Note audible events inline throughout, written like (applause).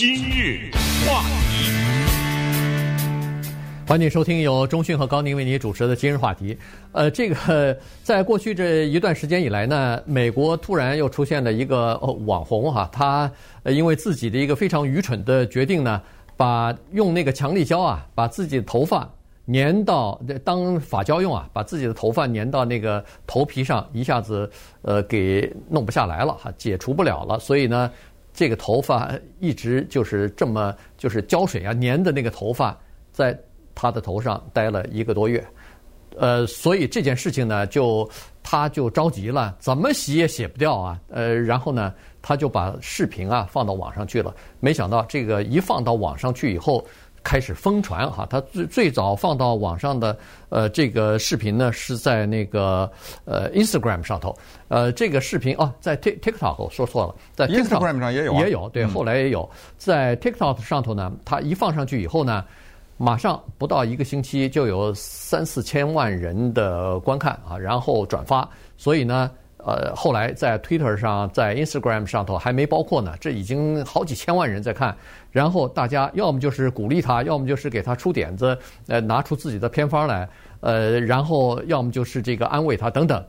今日话题，欢迎收听由中讯和高宁为您主持的今日话题。呃，这个在过去这一段时间以来呢，美国突然又出现了一个网红哈，他因为自己的一个非常愚蠢的决定呢，把用那个强力胶啊，把自己的头发。粘到当发胶用啊，把自己的头发粘到那个头皮上，一下子呃给弄不下来了哈，解除不了了。所以呢，这个头发一直就是这么就是胶水啊粘的那个头发，在他的头上待了一个多月。呃，所以这件事情呢，就他就着急了，怎么洗也洗不掉啊。呃，然后呢，他就把视频啊放到网上去了。没想到这个一放到网上去以后。开始疯传哈，他最最早放到网上的呃这个视频呢是在那个呃 Instagram 上头，呃这个视频哦在 TikTok 我说错了，在 Instagram 上也有也有对，后来也有。在 TikTok 上头呢，他一放上去以后呢，马上不到一个星期就有三四千万人的观看啊，然后转发，所以呢。呃，后来在 Twitter 上，在 Instagram 上头还没包括呢，这已经好几千万人在看。然后大家要么就是鼓励他，要么就是给他出点子，呃，拿出自己的偏方来，呃，然后要么就是这个安慰他等等。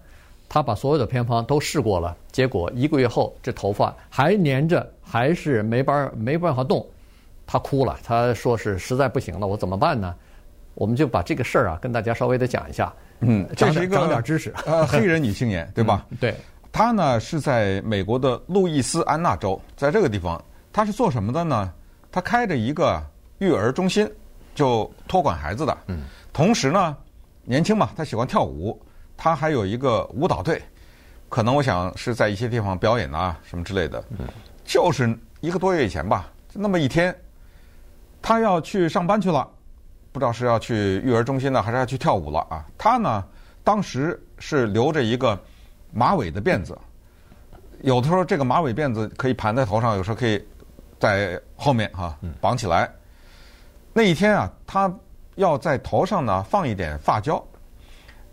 他把所有的偏方都试过了，结果一个月后，这头发还粘着，还是没办没办法动。他哭了，他说是实在不行了，我怎么办呢？我们就把这个事儿啊跟大家稍微的讲一下。嗯，这是一个长点知识。呃，黑人女青年，对吧？嗯、对，她呢是在美国的路易斯安那州，在这个地方，她是做什么的呢？她开着一个育儿中心，就托管孩子的。嗯。同时呢，年轻嘛，她喜欢跳舞，她还有一个舞蹈队，可能我想是在一些地方表演啊什么之类的。嗯。就是一个多月以前吧，那么一天，她要去上班去了。不知道是要去育儿中心呢，还是要去跳舞了啊？他呢，当时是留着一个马尾的辫子，有的时候这个马尾辫子可以盘在头上，有时候可以在后面哈绑起来。那一天啊，他要在头上呢放一点发胶，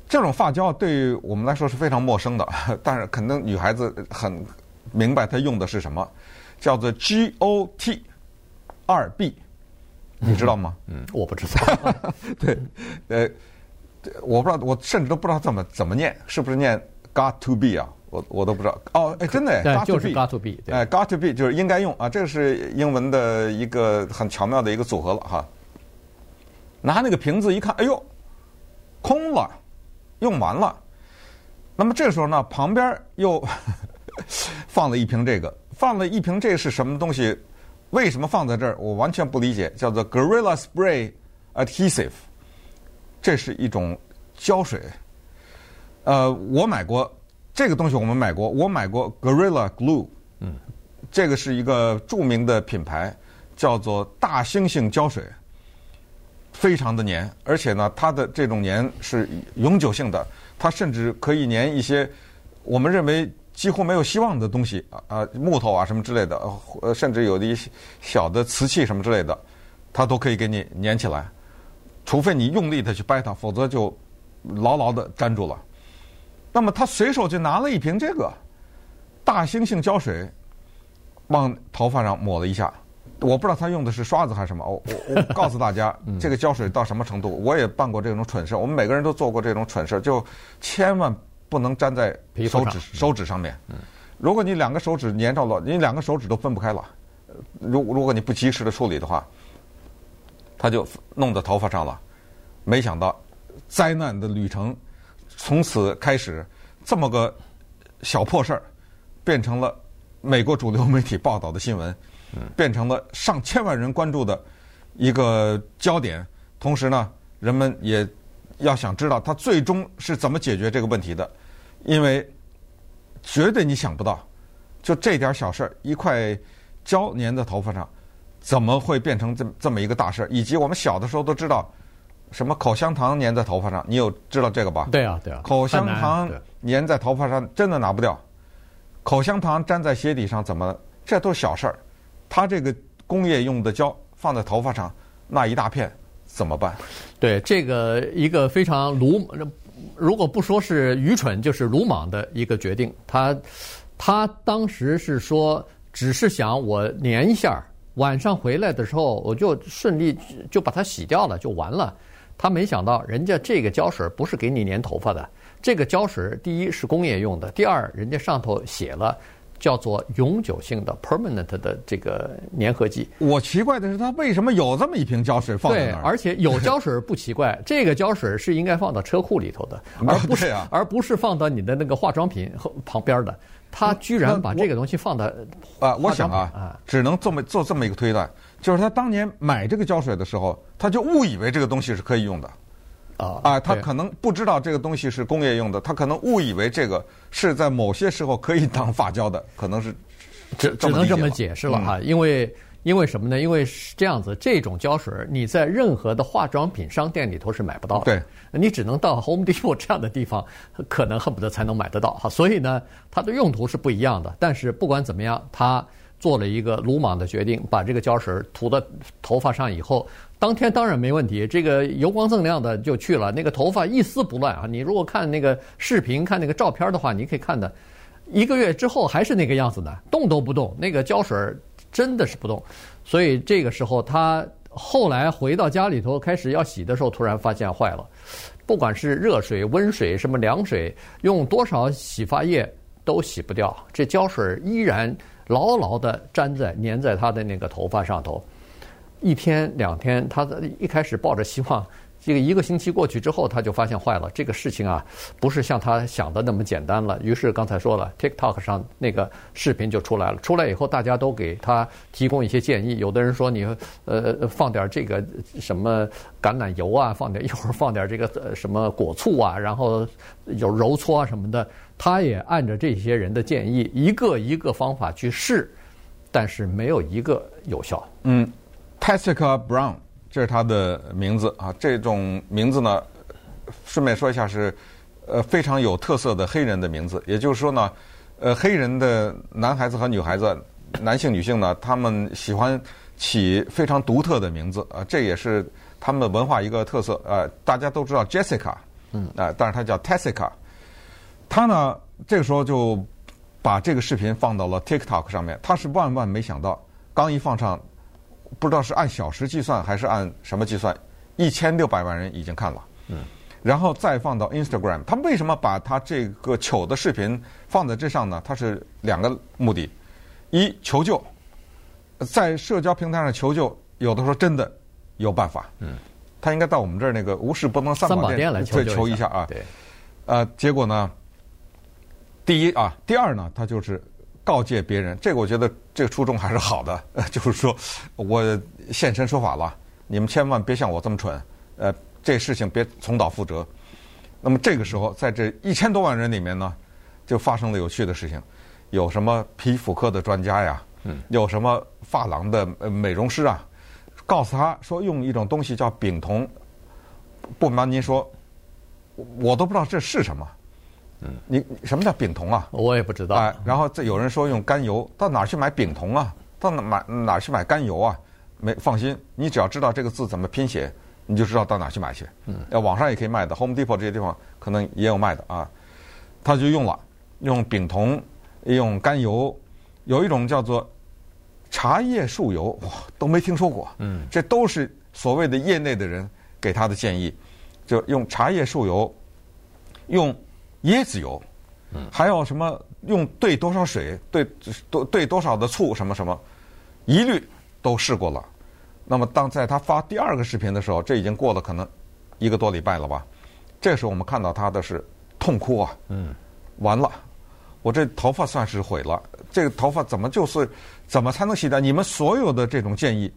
这种发胶对于我们来说是非常陌生的，(laughs) 但是肯定女孩子很明白她用的是什么，叫做 GOT 二 B。你知道吗？嗯，我不知道。(laughs) 对，呃，我不知道，我甚至都不知道怎么怎么念，是不是念 got to be 啊？我我都不知道。哦，哎，真的，got to be，got to be，哎，got to be 就是应该用啊，这个是英文的一个很巧妙的一个组合了哈。拿那个瓶子一看，哎呦，空了，用完了。那么这时候呢，旁边又 (laughs) 放了一瓶这个，放了一瓶这是什么东西？为什么放在这儿？我完全不理解。叫做 Gorilla Spray Adhesive，这是一种胶水。呃，我买过这个东西，我们买过，我买过 Gorilla Glue。嗯，这个是一个著名的品牌，叫做大猩猩胶水，非常的粘，而且呢，它的这种粘是永久性的，它甚至可以粘一些我们认为。几乎没有希望的东西啊啊，木头啊什么之类的，呃，甚至有的一些小的瓷器什么之类的，它都可以给你粘起来，除非你用力的去掰它，否则就牢牢的粘住了。那么他随手就拿了一瓶这个大猩猩胶水，往头发上抹了一下。我不知道他用的是刷子还是什么，我我我 (laughs) 告诉大家，这个胶水到什么程度？我也办过这种蠢事，我们每个人都做过这种蠢事，就千万。不能粘在手指手指上面。如果你两个手指粘着了，你两个手指都分不开了。如如果你不及时的处理的话，它就弄到头发上了。没想到灾难的旅程从此开始，这么个小破事儿变成了美国主流媒体报道的新闻，变成了上千万人关注的一个焦点。同时呢，人们也。要想知道他最终是怎么解决这个问题的，因为绝对你想不到，就这点小事儿，一块胶粘在头发上，怎么会变成这这么一个大事儿？以及我们小的时候都知道，什么口香糖粘在头发上，你有知道这个吧？对啊，对啊。口香糖粘在头发上真的拿不掉，口香糖粘在鞋底上怎么？这都是小事儿，他这个工业用的胶放在头发上那一大片。怎么办？对，这个一个非常鲁，如果不说是愚蠢，就是鲁莽的一个决定。他他当时是说，只是想我粘一下，晚上回来的时候，我就顺利就把它洗掉了，就完了。他没想到，人家这个胶水不是给你粘头发的，这个胶水第一是工业用的，第二人家上头写了。叫做永久性的 permanent 的这个粘合剂。我奇怪的是，它为什么有这么一瓶胶水放在那儿？对，而且有胶水不奇怪，(laughs) 这个胶水是应该放到车库里头的，而不是、啊、而不是放到你的那个化妆品旁边的。他居然把这个东西放到啊，我想啊，只能这么做这么一个推断，就是他当年买这个胶水的时候，他就误以为这个东西是可以用的。啊啊！他可能不知道这个东西是工业用的，他可能误以为这个是在某些时候可以当发胶的，可能是只只能这么解释了哈。因为因为什么呢？因为是这样子，这种胶水你在任何的化妆品商店里头是买不到的，对，你只能到 Home Depot 这样的地方，可能恨不得才能买得到哈。所以呢，它的用途是不一样的。但是不管怎么样，它做了一个鲁莽的决定，把这个胶水涂到头发上以后。当天当然没问题，这个油光锃亮的就去了，那个头发一丝不乱啊！你如果看那个视频、看那个照片的话，你可以看的，一个月之后还是那个样子的，动都不动，那个胶水真的是不动。所以这个时候他后来回到家里头开始要洗的时候，突然发现坏了，不管是热水、温水、什么凉水，用多少洗发液都洗不掉，这胶水依然牢牢地粘在、粘在他的那个头发上头。一天两天，他一开始抱着希望，这个一个星期过去之后，他就发现坏了。这个事情啊，不是像他想的那么简单了。于是刚才说了，TikTok 上那个视频就出来了。出来以后，大家都给他提供一些建议。有的人说你呃放点这个什么橄榄油啊，放点一会儿放点这个什么果醋啊，然后有揉搓啊什么的。他也按照这些人的建议，一个一个方法去试，但是没有一个有效。嗯。Tessica Brown，这是他的名字啊。这种名字呢，顺便说一下是，呃，非常有特色的黑人的名字。也就是说呢，呃，黑人的男孩子和女孩子，男性女性呢，他们喜欢起非常独特的名字啊。这也是他们的文化一个特色。呃，大家都知道 Jessica，嗯，啊，但是他叫 Tessica。他呢，这个时候就把这个视频放到了 TikTok 上面。他是万万没想到，刚一放上。不知道是按小时计算还是按什么计算，一千六百万人已经看了。嗯，然后再放到 Instagram，他为什么把他这个糗的视频放在这上呢？他是两个目的：一求救，在社交平台上求救，有的时候真的有办法。嗯，他应该到我们这儿那个无事不能三宝殿来求求一下啊。对，呃，结果呢，第一啊，第二呢，他就是。告诫别人，这个我觉得这个初衷还是好的，(laughs) 就是说我现身说法了，你们千万别像我这么蠢，呃，这事情别重蹈覆辙。那么这个时候，在这一千多万人里面呢，就发生了有趣的事情，有什么皮肤科的专家呀，嗯，有什么发廊的美容师啊，告诉他说用一种东西叫丙酮，不瞒您说，我都不知道这是什么。嗯，你什么叫丙酮啊？我也不知道。哎，然后这有人说用甘油，到哪儿去买丙酮啊？到哪买哪儿去买甘油啊？没放心，你只要知道这个字怎么拼写，你就知道到哪儿去买去。嗯，要网上也可以卖的，Home Depot 这些地方可能也有卖的啊。他就用了用丙酮，用甘油，有一种叫做茶叶树油，哇，都没听说过。嗯，这都是所谓的业内的人给他的建议，就用茶叶树油，用。椰子油，还有什么用兑多少水，兑多兑多少的醋，什么什么，一律都试过了。那么当在他发第二个视频的时候，这已经过了可能一个多礼拜了吧？这时候我们看到他的是痛哭啊，嗯，完了，我这头发算是毁了。这个头发怎么就是怎么才能洗掉？你们所有的这种建议。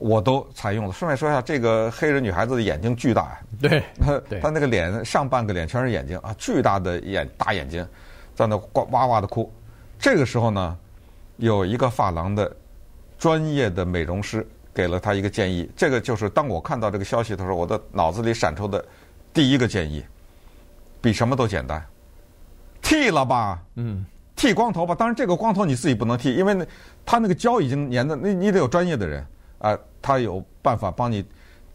我都采用了。顺便说一下，这个黑人女孩子的眼睛巨大呀，对，她她那个脸上半个脸全是眼睛啊，巨大的眼大眼睛，在那呱哇哇的哭。这个时候呢，有一个发廊的专业的美容师给了她一个建议。这个就是当我看到这个消息的时候，我的脑子里闪出的第一个建议，比什么都简单，剃了吧，嗯，剃光头吧。当然，这个光头你自己不能剃，因为那他那个胶已经粘的，那你得有专业的人。啊，他有办法帮你，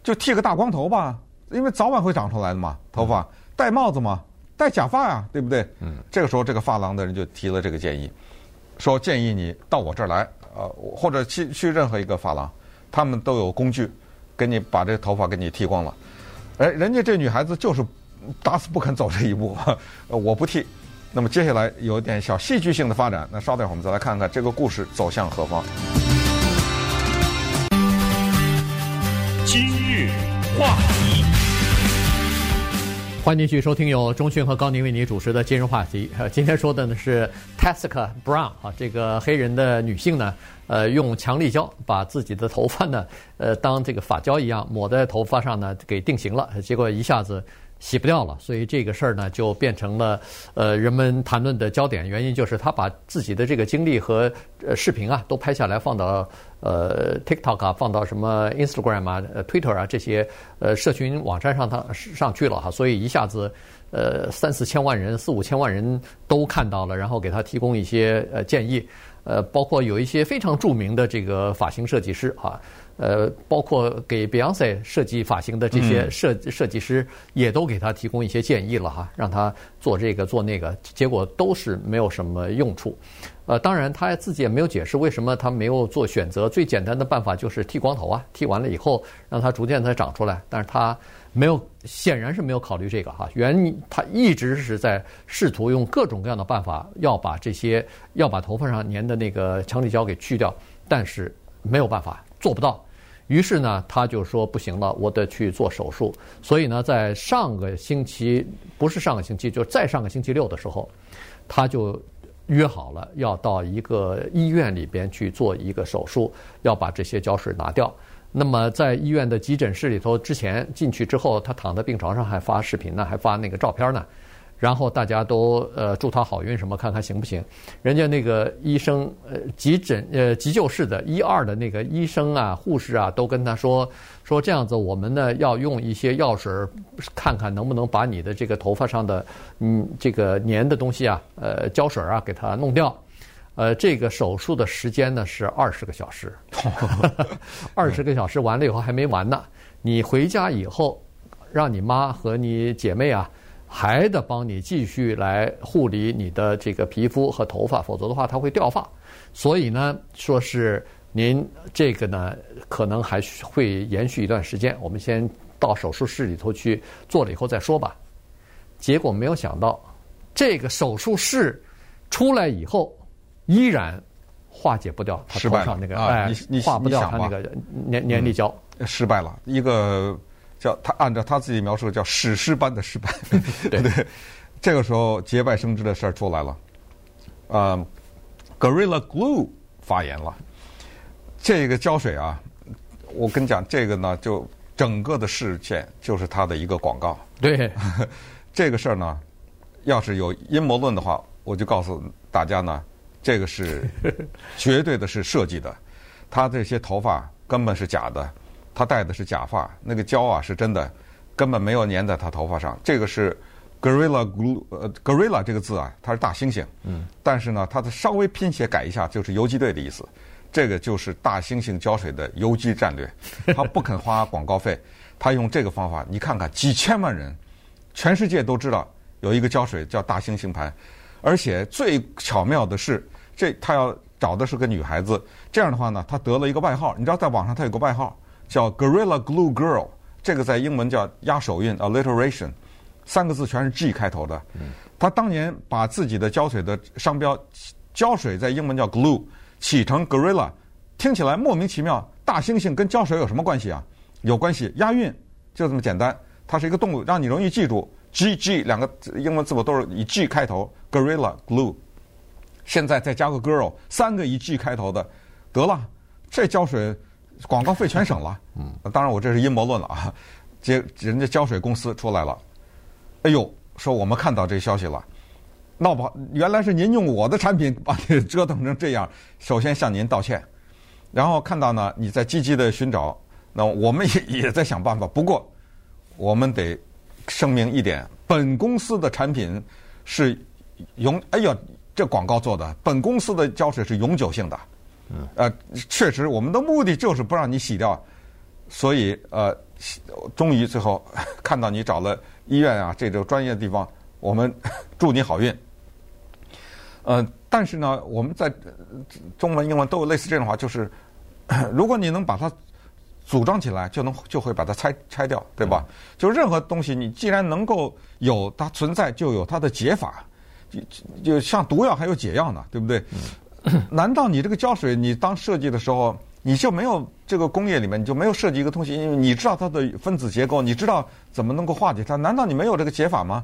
就剃个大光头吧，因为早晚会长出来的嘛，头发戴帽子嘛，戴假发呀，对不对？嗯。这个时候，这个发廊的人就提了这个建议，说建议你到我这儿来，呃，或者去去任何一个发廊，他们都有工具，给你把这个头发给你剃光了。哎，人家这女孩子就是打死不肯走这一步，(laughs) 我不剃。那么接下来有点小戏剧性的发展，那稍等会儿我们再来看看这个故事走向何方。今日话题，欢迎继续收听由钟讯和高宁为您主持的今日话题。今天说的呢是 Tessica Brown 啊，这个黑人的女性呢，呃，用强力胶把自己的头发呢，呃，当这个发胶一样抹在头发上呢，给定型了，结果一下子。洗不掉了，所以这个事儿呢就变成了呃人们谈论的焦点。原因就是他把自己的这个经历和呃视频啊都拍下来放到呃 TikTok 啊，放到什么 Instagram 啊、Twitter 啊这些呃社群网站上他上去了哈，所以一下子呃三四千万人、四五千万人都看到了，然后给他提供一些呃建议，呃包括有一些非常著名的这个发型设计师啊。呃，包括给 Beyonce 设计发型的这些设设计师，也都给他提供一些建议了哈，让他做这个做那个，结果都是没有什么用处。呃，当然他自己也没有解释为什么他没有做选择。最简单的办法就是剃光头啊，剃完了以后让它逐渐再长出来。但是他没有，显然是没有考虑这个哈。原他一直是在试图用各种各样的办法要把这些要把头发上粘的那个强力胶给去掉，但是没有办法，做不到。于是呢，他就说不行了，我得去做手术。所以呢，在上个星期，不是上个星期，就是再上个星期六的时候，他就约好了要到一个医院里边去做一个手术，要把这些胶水拿掉。那么在医院的急诊室里头，之前进去之后，他躺在病床上还发视频呢，还发那个照片呢。然后大家都呃祝他好运什么，看看行不行？人家那个医生呃急诊呃急救室的一二的那个医生啊护士啊都跟他说说这样子，我们呢要用一些药水看看能不能把你的这个头发上的嗯这个粘的东西啊呃胶水啊给它弄掉。呃，这个手术的时间呢是二十个小时，(laughs) 二十个小时完了以后还没完呢。你回家以后，让你妈和你姐妹啊。还得帮你继续来护理你的这个皮肤和头发，否则的话它会掉发。所以呢，说是您这个呢，可能还会延续一段时间。我们先到手术室里头去做了以后再说吧。结果没有想到，这个手术室出来以后，依然化解不掉他头上那个哎，化不掉他那个粘粘力胶，失败了一个。叫他按照他自己描述，叫史诗般的失败。(laughs) 对对，这个时候节外生枝的事儿出来了，呃，Gorilla Glue 发言了。这个胶水啊，我跟你讲，这个呢，就整个的事件就是他的一个广告。对，(laughs) 这个事儿呢，要是有阴谋论的话，我就告诉大家呢，这个是绝对的是设计的，他这些头发根本是假的。他戴的是假发，那个胶啊是真的，根本没有粘在他头发上。这个是 Gorilla Glue，呃，Gorilla 这个字啊，它是大猩猩，嗯，但是呢，它的稍微拼写改一下就是游击队的意思。这个就是大猩猩胶水的游击战略，(laughs) 他不肯花广告费，他用这个方法，你看看几千万人，全世界都知道有一个胶水叫大猩猩牌，而且最巧妙的是，这他要找的是个女孩子，这样的话呢，他得了一个外号，你知道在网上他有个外号。叫 Gorilla Glue Girl，这个在英文叫压手印 alliteration，三个字全是 G 开头的。他当年把自己的胶水的商标，胶水在英文叫 glue，起成 Gorilla，听起来莫名其妙。大猩猩跟胶水有什么关系啊？有关系，押韵就这么简单。它是一个动物，让你容易记住。G G 两个英文字母都是以 G 开头，Gorilla Glue。现在再加个 Girl，三个以 G 开头的，得了，这胶水。广告费全省了，嗯，当然我这是阴谋论了啊。这人家胶水公司出来了，哎呦，说我们看到这消息了，闹不好原来是您用我的产品把你折腾成这样，首先向您道歉。然后看到呢，你在积极的寻找，那我们也也在想办法。不过我们得声明一点，本公司的产品是永，哎呀，这广告做的，本公司的胶水是永久性的。嗯，呃，确实，我们的目的就是不让你洗掉，所以呃，终于最后 (laughs) 看到你找了医院啊，这种专业的地方，我们 (laughs) 祝你好运。呃，但是呢，我们在中文、英文都有类似这种话，就是 (coughs) 如果你能把它组装起来，就能就会把它拆拆掉，对吧？就任何东西，你既然能够有它存在，就有它的解法，就就像毒药还有解药呢，对不对？(clears throat) 难道你这个胶水，你当设计的时候，你就没有这个工业里面你就没有设计一个东西，因为你知道它的分子结构，你知道怎么能够化解它？难道你没有这个解法吗？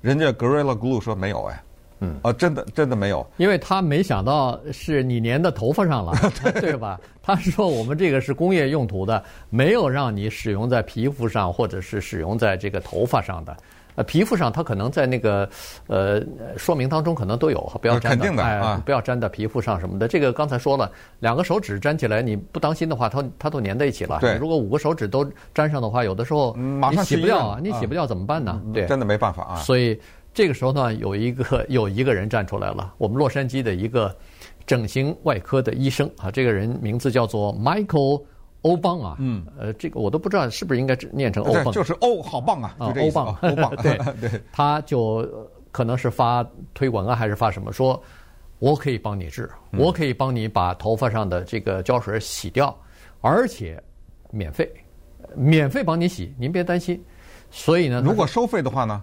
人家 Gorilla Glue 说没有哎。嗯，啊，真的真的没有，因为他没想到是你粘到头发上了，(laughs) 对吧？他说我们这个是工业用途的，没有让你使用在皮肤上或者是使用在这个头发上的。呃，皮肤上它可能在那个呃说明当中可能都有，不要粘哎，不要粘到皮肤上什么的。这个刚才说了，两个手指粘起来，你不当心的话，它它都粘在一起了。对，如果五个手指都粘上的话，有的时候你洗不掉啊，你洗不掉怎么办呢？对，真的没办法啊。所以。这个时候呢，有一个有一个人站出来了，我们洛杉矶的一个整形外科的医生啊，这个人名字叫做 Michael 欧邦啊，嗯，呃，这个我都不知道是不是应该念成欧邦，就是欧好棒啊，就这，欧邦，欧邦，(laughs) (laughs) 对对，他就可能是发推广啊，还是发什么，说我可以帮你治，我可以帮你把头发上的这个胶水洗掉，而且免费，免费帮你洗，您别担心。所以呢，如果收费的话呢？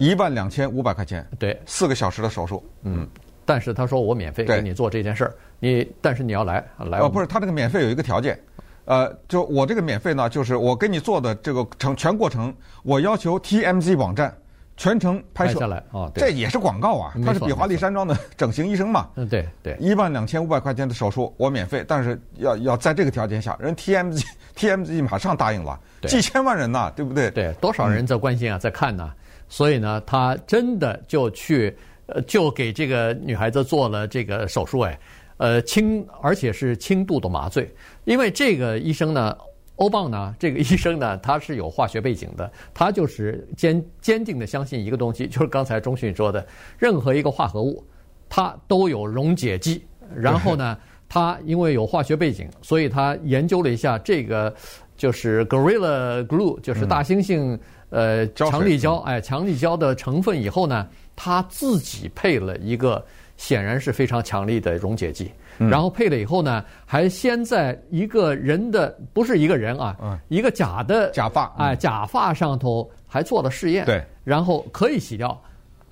一万两千五百块钱，对，四个小时的手术，嗯，但是他说我免费给你做这件事儿，你但是你要来来哦，不是，他这个免费有一个条件，呃，就我这个免费呢，就是我给你做的这个成全过程，我要求 TMZ 网站全程拍摄。下来啊，这也是广告啊，他是比华利山庄的整形医生嘛，嗯，对对，一万两千五百块钱的手术我免费，但是要要在这个条件下，人 TMZ (laughs) TMZ 马上答应了，几千万人呐，对不对？对，多少人在关心啊，在看呢。所以呢，他真的就去，呃，就给这个女孩子做了这个手术，哎，呃，轻而且是轻度的麻醉。因为这个医生呢，欧邦呢，这个医生呢，他是有化学背景的，他就是坚坚定的相信一个东西，就是刚才钟迅说的，任何一个化合物，它都有溶解剂。然后呢，他因为有化学背景，所以他研究了一下这个，就是 Gorilla Glue，就是大猩猩。呃，强力胶，哎，强力胶的成分以后呢，他自己配了一个显然是非常强力的溶解剂，嗯、然后配了以后呢，还先在一个人的不是一个人啊，嗯、一个假的假发，哎，假发上头还做了试验，对，然后可以洗掉，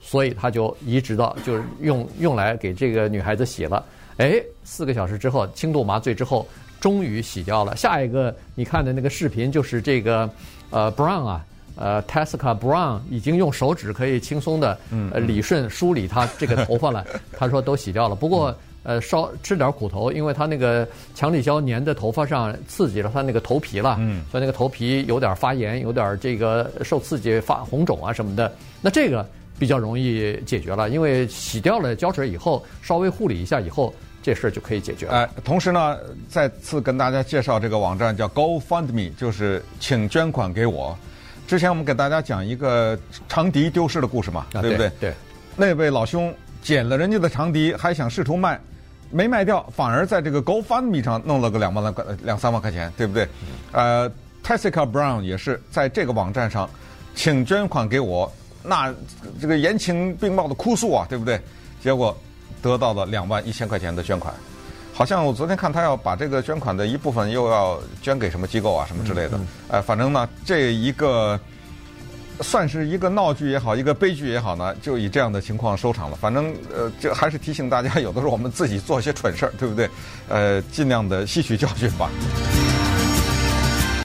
所以他就移植到就是用用来给这个女孩子洗了，哎，四个小时之后轻度麻醉之后，终于洗掉了。下一个你看的那个视频就是这个呃 Brown 啊。呃，Tessica Brown 已经用手指可以轻松的呃理顺梳理他这个头发了。(laughs) 他说都洗掉了，不过呃稍吃点苦头，因为他那个强力胶粘在头发上，刺激了他那个头皮了，嗯所以那个头皮有点发炎，有点这个受刺激发红肿啊什么的。那这个比较容易解决了，因为洗掉了胶水以后，稍微护理一下以后，这事儿就可以解决了。哎，同时呢，再次跟大家介绍这个网站叫 GoFundMe，就是请捐款给我。之前我们给大家讲一个长笛丢失的故事嘛，对不对？对。那位老兄捡了人家的长笛，还想试图卖，没卖掉，反而在这个 GoFundMe 上弄了个两万来块、两三万块钱，对不对？呃，Tessica Brown 也是在这个网站上，请捐款给我，那这个言情并茂的哭诉啊，对不对？结果得到了两万一千块钱的捐款。好像我昨天看他要把这个捐款的一部分又要捐给什么机构啊，什么之类的。哎，反正呢，这一个算是一个闹剧也好，一个悲剧也好呢，就以这样的情况收场了。反正呃，这还是提醒大家，有的时候我们自己做一些蠢事儿，对不对？呃，尽量的吸取教训吧。